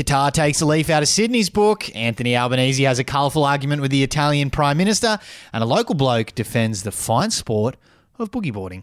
Qatar takes a leaf out of Sydney's book. Anthony Albanese has a colourful argument with the Italian Prime Minister. And a local bloke defends the fine sport of boogie boarding.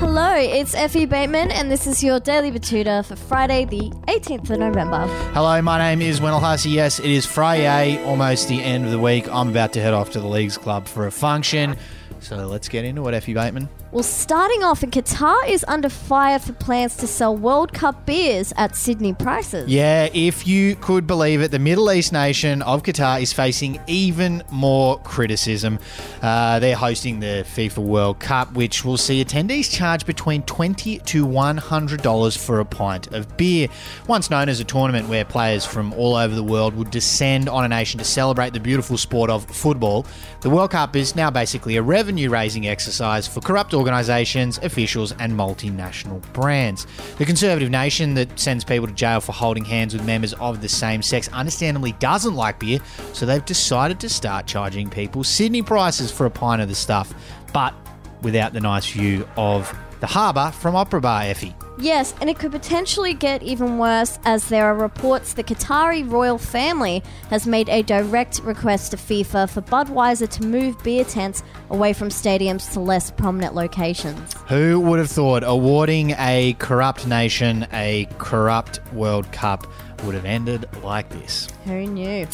Hello, it's Effie Bateman, and this is your Daily Betoota for Friday, the 18th of November. Hello, my name is Wendell Hussey. Yes, it is Friday, almost the end of the week. I'm about to head off to the Leagues Club for a function. So let's get into it, Effie Bateman. Well, starting off, and Qatar is under fire for plans to sell World Cup beers at Sydney prices. Yeah, if you could believe it, the Middle East nation of Qatar is facing even more criticism. Uh, they're hosting the FIFA World Cup, which will see attendees charge between 20 to $100 for a pint of beer. Once known as a tournament where players from all over the world would descend on a nation to celebrate the beautiful sport of football, the World Cup is now basically a revenue raising exercise for corrupt organisations, officials, and multinational brands. The conservative nation that sends people to jail for holding hands with members of the same sex understandably doesn't like beer, so they've decided to start charging people Sydney prices for a pint of the stuff, but without the nice view of the harbour from Opera Bar Effie. Yes, and it could potentially get even worse as there are reports the Qatari royal family has made a direct request to FIFA for Budweiser to move beer tents away from stadiums to less prominent locations. Who would have thought awarding a corrupt nation a corrupt World Cup would have ended like this? Who knew?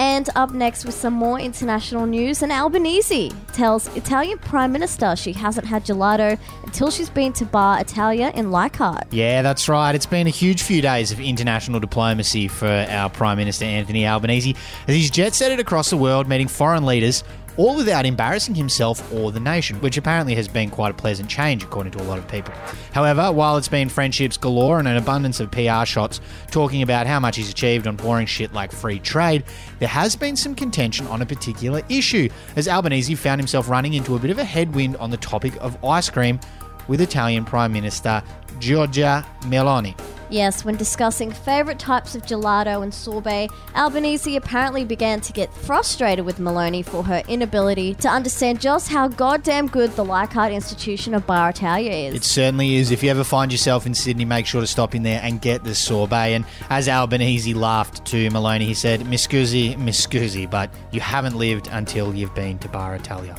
And up next with some more international news, and Albanese tells Italian Prime Minister she hasn't had gelato until she's been to Bar Italia in Leichhardt. Yeah, that's right. It's been a huge few days of international diplomacy for our Prime Minister Anthony Albanese as he's jet setted across the world meeting foreign leaders all without embarrassing himself or the nation, which apparently has been quite a pleasant change according to a lot of people. However, while it's been friendships galore and an abundance of PR shots talking about how much he's achieved on boring shit like free trade, there has been some contention on a particular issue, as Albanese found himself running into a bit of a headwind on the topic of ice cream with Italian Prime Minister Giorgia Meloni. Yes, when discussing favourite types of gelato and sorbet, Albanese apparently began to get frustrated with Meloni for her inability to understand just how goddamn good the Leichhardt institution of Bar Italia is. It certainly is. If you ever find yourself in Sydney, make sure to stop in there and get the sorbet. And as Albanese laughed to Meloni, he said, "Mi scusi, mi scusi, but you haven't lived until you've been to Bar Italia."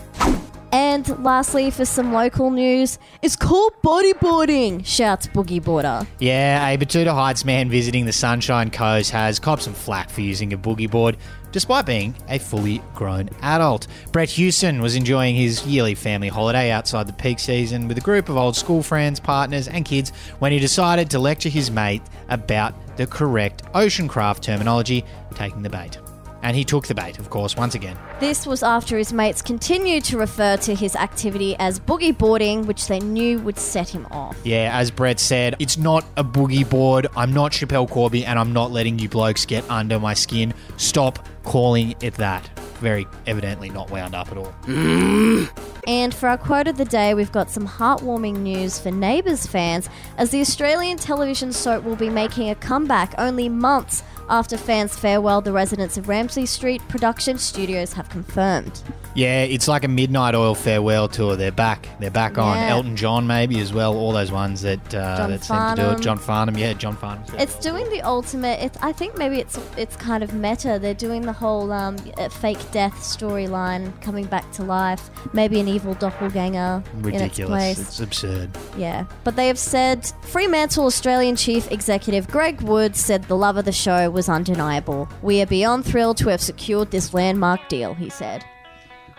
And lastly, for some local news, it's called bodyboarding, shouts Boogie Boarder. Yeah, a Betoota Heights man visiting the Sunshine Coast has copped some flack for using a boogie board, despite being a fully grown adult. Brett Houston was enjoying his yearly family holiday outside the peak season with a group of old school friends, partners, and kids when he decided to lecture his mate about the correct ocean craft terminology, taking the bait. And he took the bait, of course, once again. This was after his mates continued to refer to his activity as boogie boarding, which they knew would set him off. Yeah, as Brett said, it's not a boogie board. I'm not Schapelle Corby, and I'm not letting you blokes get under my skin. Stop calling it that. Very evidently not wound up at all. And for our quote of the day, we've got some heartwarming news for Neighbours fans, as the Australian television soap will be making a comeback only months after fans farewell the residents of Ramsay Street production studios have confirmed. Yeah, it's like a midnight oil farewell tour. They're back. They're back on. Yeah. Elton John, maybe as well. All those ones that uh, that seem to do it. John Farnham, yeah, John Farnham. It's doing the ultimate. It's, I think maybe it's it's kind of meta. They're doing the whole um, fake death storyline coming back to life. Maybe an evil doppelganger its ridiculous. place. It's absurd. Yeah, but they have said Fremantle Australian Chief Executive Greg Woods said the love of the show was undeniable. We are beyond thrilled to have secured this landmark deal, he said.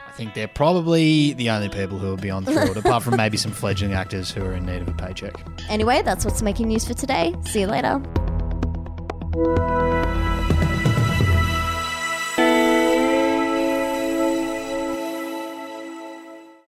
I think they're probably the only people who are beyond thrilled, apart from maybe some fledgling actors who are in need of a paycheck. Anyway, that's what's making news for today. See you later.